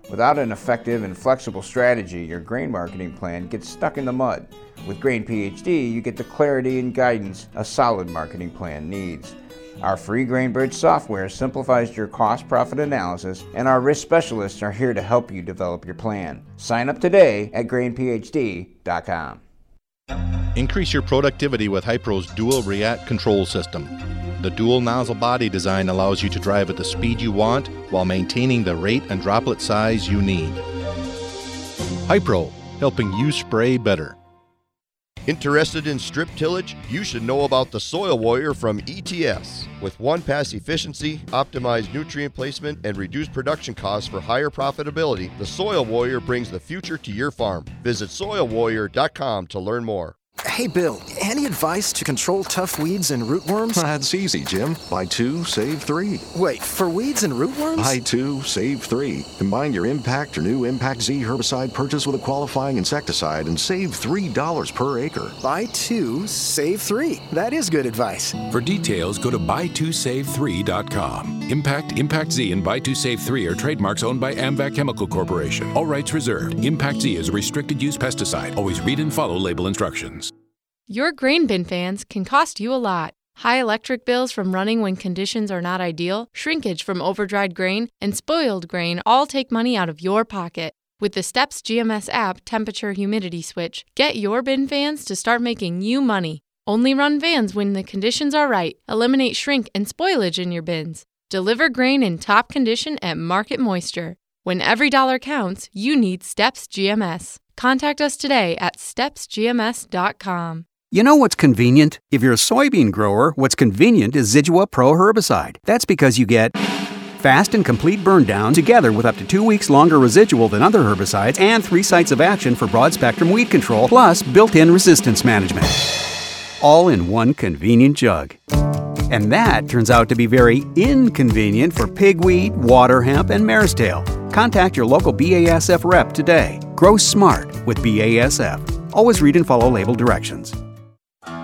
Without an effective and flexible strategy, your grain marketing plan gets stuck in the mud. With Grain PhD, you get the clarity and guidance a solid marketing plan needs. Our free GrainBridge software simplifies your cost profit analysis, and our risk specialists are here to help you develop your plan. Sign up today at grainphd.com. Increase your productivity with Hypro's dual react control system. The dual nozzle body design allows you to drive at the speed you want while maintaining the rate and droplet size you need. Hypro, helping you spray better. Interested in strip tillage? You should know about the Soil Warrior from ETS. With one pass efficiency, optimized nutrient placement, and reduced production costs for higher profitability, the Soil Warrior brings the future to your farm. Visit soilwarrior.com to learn more. Hey, Bill, any advice to control tough weeds and rootworms? That's easy, Jim. Buy two, save three. Wait, for weeds and rootworms? Buy two, save three. Combine your Impact or new Impact Z herbicide purchase with a qualifying insecticide and save $3 per acre. Buy two, save three. That is good advice. For details, go to buy2save3.com. Impact, Impact Z, and Buy2 Save 3 are trademarks owned by Amvac Chemical Corporation. All rights reserved. Impact Z is a restricted use pesticide. Always read and follow label instructions. Your grain bin fans can cost you a lot. High electric bills from running when conditions are not ideal, shrinkage from overdried grain, and spoiled grain all take money out of your pocket. With the STEPS GMS app temperature humidity switch, get your bin fans to start making you money. Only run vans when the conditions are right. Eliminate shrink and spoilage in your bins. Deliver grain in top condition at market moisture. When every dollar counts, you need STEPS GMS. Contact us today at stepsgms.com. You know what's convenient? If you're a soybean grower, what's convenient is Zidua Pro herbicide. That's because you get fast and complete burn down together with up to two weeks longer residual than other herbicides and three sites of action for broad spectrum weed control, plus built in resistance management. All in one convenient jug. And that turns out to be very inconvenient for pigweed, water hemp, and mare's tail. Contact your local BASF rep today. Grow smart with BASF. Always read and follow label directions.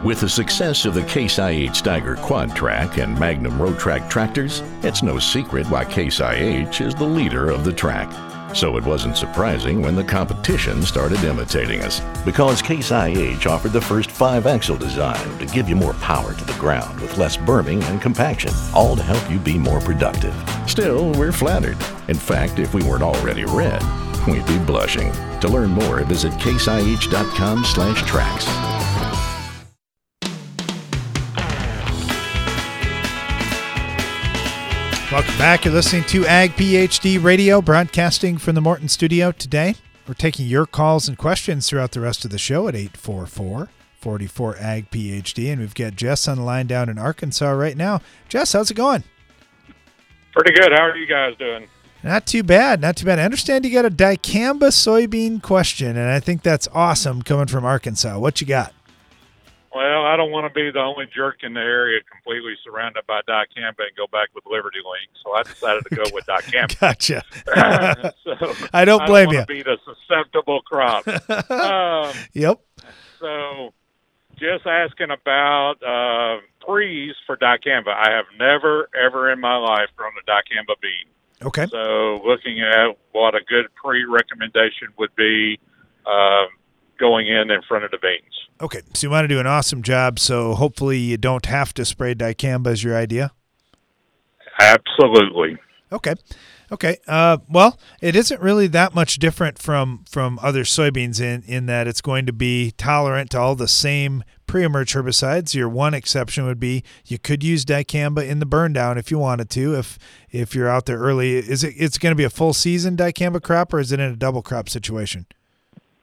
With the success of the Case IH Steiger Quad Track and Magnum Rowtrac tractors, it's no secret why Case IH is the leader of the track. So it wasn't surprising when the competition started imitating us, because Case IH offered the first five axle design to give you more power to the ground with less berming and compaction, all to help you be more productive. Still, we're flattered. In fact, if we weren't already red, we'd be blushing. To learn more, visit caseih.com slash tracks. Welcome back. You're listening to Ag PhD Radio, broadcasting from the Morton studio today. We're taking your calls and questions throughout the rest of the show at 844 44 Ag PhD. And we've got Jess on the line down in Arkansas right now. Jess, how's it going? Pretty good. How are you guys doing? Not too bad. Not too bad. I understand you got a dicamba soybean question, and I think that's awesome coming from Arkansas. What you got? Well, I don't want to be the only jerk in the area completely surrounded by dicamba and go back with Liberty Link, so I decided to go with dicamba. gotcha. so I don't blame I you. don't Be the susceptible crop. um, Yep. so, just asking about uh, trees for dicamba. I have never, ever in my life grown a dicamba bean. Okay. So, looking at what a good pre recommendation would be, um, going in in front of the veins. Okay, so you want to do an awesome job. So hopefully you don't have to spray dicamba. Is your idea? Absolutely. Okay. Okay. Uh, well, it isn't really that much different from from other soybeans in in that it's going to be tolerant to all the same pre-emerge herbicides. Your one exception would be you could use dicamba in the burn down if you wanted to. If if you're out there early, is it it's going to be a full season dicamba crop or is it in a double crop situation?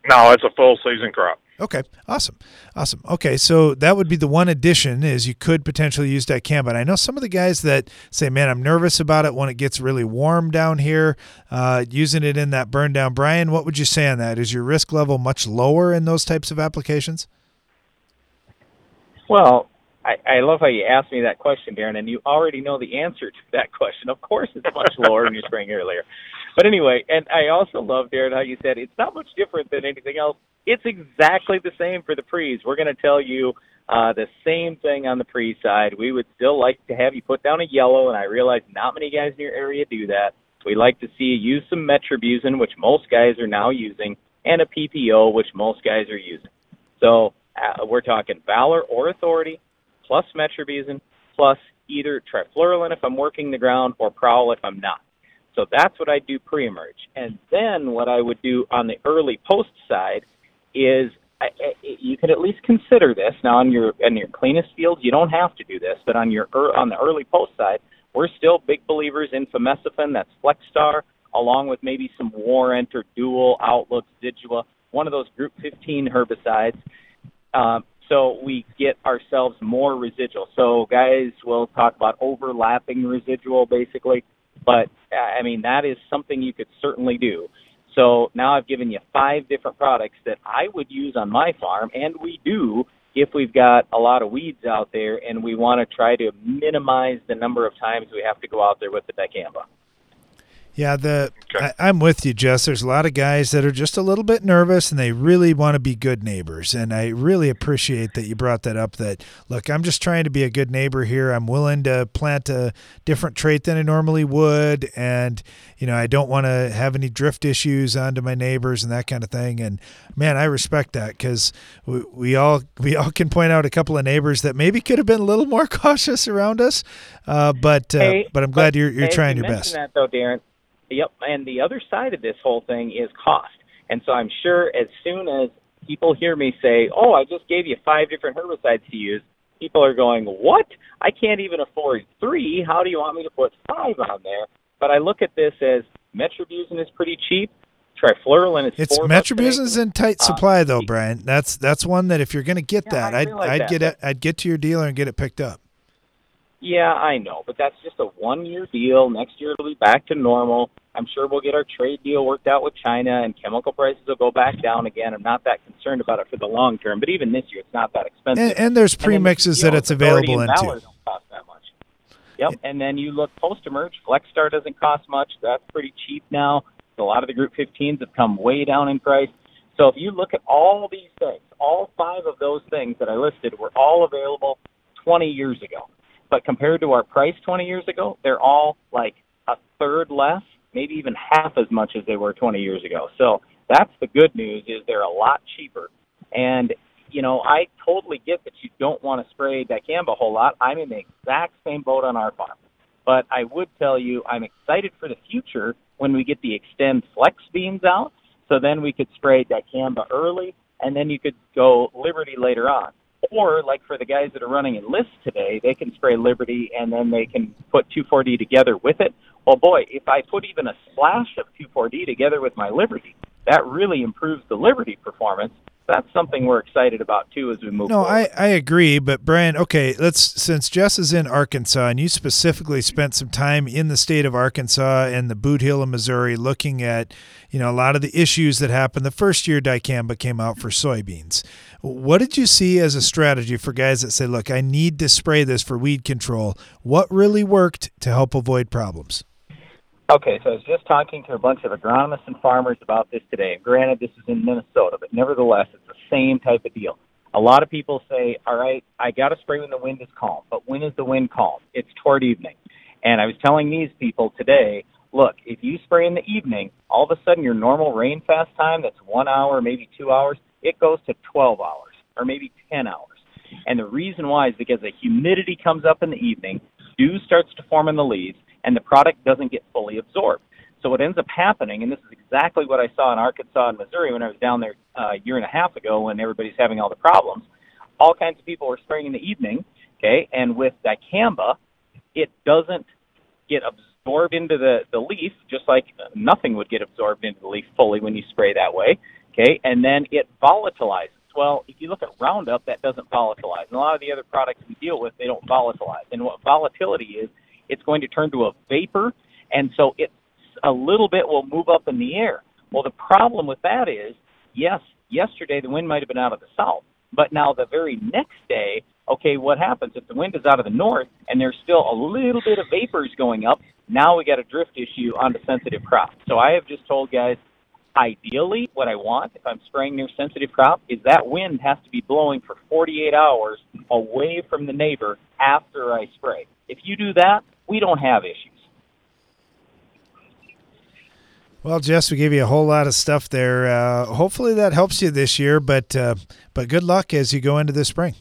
No, it's a full season crop. Okay, awesome, awesome. Okay, so that would be the one addition is you could potentially use dicamba. And I know some of the guys that say, "Man, I'm nervous about it when it gets really warm down here." Uh, using it in that burn down, Brian, what would you say on that? Is your risk level much lower in those types of applications? Well, I, I love how you asked me that question, Darren, and you already know the answer to that question. Of course, it's much lower when you're spraying earlier. But anyway, and I also love, Darren, how you said it's not much different than anything else. It's exactly the same for the pre's. We're going to tell you uh, the same thing on the pre side. We would still like to have you put down a yellow, and I realize not many guys in your area do that. We like to see you use some metribuzin, which most guys are now using, and a PPO, which most guys are using. So uh, we're talking Valor or Authority, plus metribuzin, plus either trifluralin if I'm working the ground or Prowl if I'm not. So that's what I do pre-emerge. And then what I would do on the early post side is I, I, you could at least consider this. Now on your on your cleanest fields, you don't have to do this, but on your on the early post side, we're still big believers in fomesafen. That's Flexstar, along with maybe some Warrant or Dual Outlook, Zidua, one of those Group 15 herbicides. Um, so we get ourselves more residual. So guys we'll talk about overlapping residual, basically. But I mean that is something you could certainly do. So now I've given you five different products that I would use on my farm, and we do if we've got a lot of weeds out there and we want to try to minimize the number of times we have to go out there with the dicamba. Yeah, the I, I'm with you, Jess. There's a lot of guys that are just a little bit nervous and they really want to be good neighbors. And I really appreciate that you brought that up. That look, I'm just trying to be a good neighbor here. I'm willing to plant a different trait than I normally would, and you know I don't want to have any drift issues onto my neighbors and that kind of thing. And man, I respect that because we, we all we all can point out a couple of neighbors that maybe could have been a little more cautious around us. Uh, but uh, hey, but I'm glad but, you're you're hey, trying you your best. That though, Darren. Yep, and the other side of this whole thing is cost. And so I'm sure as soon as people hear me say, "Oh, I just gave you five different herbicides to use," people are going, "What? I can't even afford three. How do you want me to put five on there?" But I look at this as metribuzin is pretty cheap. Trifluralin is It's four bucks an metribuzin in tight Uh, supply though, Brian. That's that's one that if you're going to get Yeah, that, I'd I'd that, get it. I'd get to your dealer and get it picked up. Yeah, I know, but that's just a one-year deal. Next year it'll be back to normal. I'm sure we'll get our trade deal worked out with China, and chemical prices will go back down again. I'm not that concerned about it for the long term, but even this year it's not that expensive. And, and there's then, premixes you know, that it's available and into. Don't cost that much. Yep, and then you look post-emerge. Flexstar doesn't cost much. That's pretty cheap now. A lot of the Group 15s have come way down in price. So if you look at all these things, all five of those things that I listed were all available 20 years ago. But compared to our price 20 years ago, they're all like a third less, maybe even half as much as they were 20 years ago. So that's the good news is they're a lot cheaper. And you know, I totally get that you don't want to spray dicamba a whole lot. I'm in the exact same boat on our farm. But I would tell you I'm excited for the future when we get the extend flex beans out. So then we could spray dicamba early and then you could go Liberty later on. Or like for the guys that are running Enlist today, they can spray Liberty and then they can put 2,4-D together with it. Well, boy, if I put even a splash of 2,4-D together with my Liberty, that really improves the Liberty performance. That's something we're excited about too as we move No, forward. I, I agree, but Brian, okay, let's since Jess is in Arkansas and you specifically spent some time in the state of Arkansas and the Bootheel of Missouri looking at, you know, a lot of the issues that happened the first year dicamba came out for soybeans. What did you see as a strategy for guys that say, look, I need to spray this for weed control? What really worked to help avoid problems? Okay, so I was just talking to a bunch of agronomists and farmers about this today. And granted, this is in Minnesota, but nevertheless, it's the same type of deal. A lot of people say, all right, I got to spray when the wind is calm. But when is the wind calm? It's toward evening. And I was telling these people today, look, if you spray in the evening, all of a sudden your normal rain fast time, that's one hour, maybe two hours, it goes to 12 hours or maybe 10 hours. And the reason why is because the humidity comes up in the evening, dew starts to form in the leaves, and the product doesn't get fully absorbed. So what ends up happening, and this is exactly what I saw in Arkansas and Missouri when I was down there uh, a year and a half ago when everybody's having all the problems. All kinds of people were spraying in the evening, okay, and with dicamba, it doesn't get absorbed into the, the leaf, just like nothing would get absorbed into the leaf fully when you spray that way, okay, and then it volatilizes. Well, if you look at Roundup, that doesn't volatilize. And a lot of the other products we deal with, they don't volatilize. And what volatility is, it's going to turn to a vapor, and so it a little bit will move up in the air. Well, the problem with that is, yes, yesterday the wind might have been out of the south, but now the very next day, okay, what happens if the wind is out of the north and there's still a little bit of vapors going up? Now we got a drift issue on the sensitive crop. So I have just told guys, ideally, what I want if I'm spraying near sensitive crop is that wind has to be blowing for 48 hours away from the neighbor after I spray. If you do that, we don't have issues. Well, Jess, we gave you a whole lot of stuff there. Uh, hopefully that helps you this year, but uh, but good luck as you go into the spring.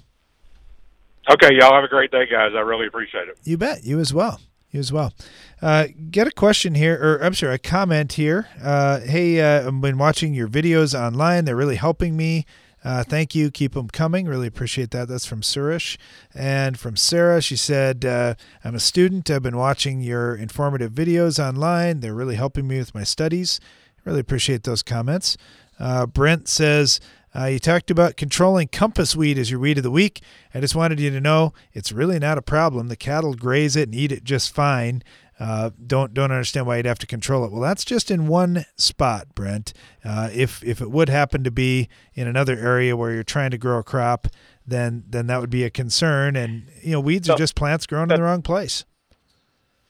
Okay, y'all have a great day, guys. I really appreciate it. You bet. You as well. You as well. Uh, get a question here, or I'm sorry, a comment here. Uh, hey, uh, I've been watching your videos online. They're really helping me. Uh, thank you. Keep them coming. Really appreciate that. That's from Surish. And from Sarah, she said, uh, I'm a student. I've been watching your informative videos online. They're really helping me with my studies. Really appreciate those comments. Uh, Brent says, uh, you talked about controlling compass weed as your weed of the week. I just wanted you to know it's really not a problem. The cattle graze it and eat it just fine. Uh, don't don't understand why you'd have to control it. Well, that's just in one spot, Brent. Uh, if if it would happen to be in another area where you're trying to grow a crop, then then that would be a concern. And you know, weeds so, are just plants grown in the wrong place.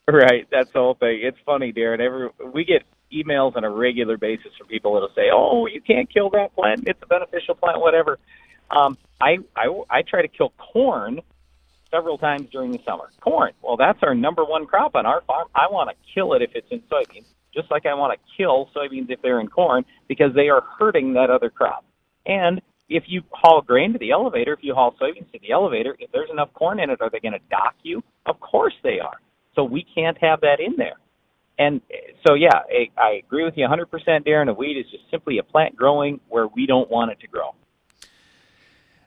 Right. That's the whole thing. It's funny, Darren. Every we get emails on a regular basis from people that'll say, "Oh, you can't kill that plant. It's a beneficial plant, whatever." Um, I, I I try to kill corn several times during the summer. Corn, well, that's our number one crop on our farm. I want to kill it if it's in soybeans, just like I want to kill soybeans if they're in corn because they are hurting that other crop. And if you haul grain to the elevator, if you haul soybeans to the elevator, if there's enough corn in it, are they going to dock you? Of course they are. So we can't have that in there. And so, yeah, I, agree with you 100%, Darren. A weed is just simply a plant growing where we don't want it to grow.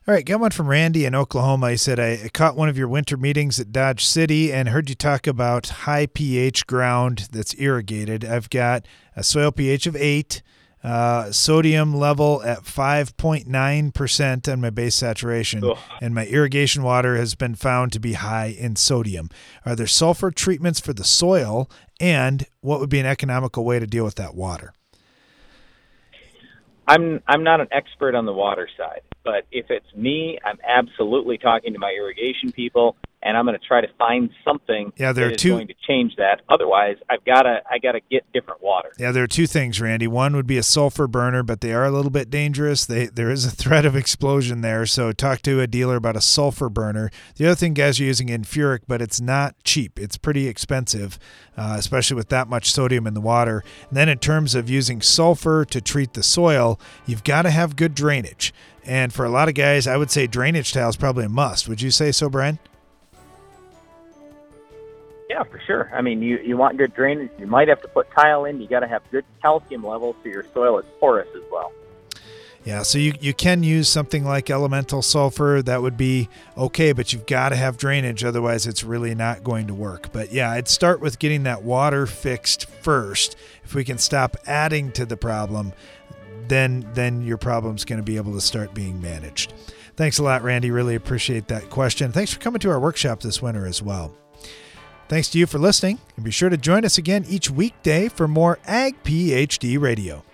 All right, got one from Randy in Oklahoma. He said, I caught one of your winter meetings at Dodge City and heard you talk about high pH ground that's irrigated. I've got a soil pH of 8, uh, sodium level at 5.9% on my base saturation, Ugh. and my irrigation water has been found to be high in sodium. Are there sulfur treatments for the soil, and what would be an economical way to deal with that water? I'm I'm not an expert on the water side. But if it's me, I'm absolutely talking to my irrigation people, and I'm going to try to find something yeah, there are two, going to change that. Otherwise, I've got to I got to get different water. Yeah, there are two things, Randy. One would be a sulfur burner, but they are a little bit dangerous. They there is a threat of explosion there, so talk to a dealer about a sulfur burner. The other thing guys are using N-pHuric, but it's not cheap. It's pretty expensive, uh, especially with that much sodium in the water. And then in terms of using sulfur to treat the soil, you've got to have good drainage. And for a lot of guys, I would say drainage tile is probably a must. Would you say so, Brian? Yeah, for sure. I mean, you, you want good drainage. You might have to put tile in. You got to have good calcium levels so your soil is porous as well. Yeah, so you, you can use something like elemental sulfur. That would be okay, but you've got to have drainage. Otherwise, it's really not going to work. But yeah, I'd start with getting that water fixed first. If we can stop adding to the problem, then then your problem's going to be able to start being managed. Thanks a lot, Randy. Really appreciate that question. Thanks for coming to our workshop this winter as well. Thanks to you for listening, and be sure to join us again each weekday for more Ag PhD Radio.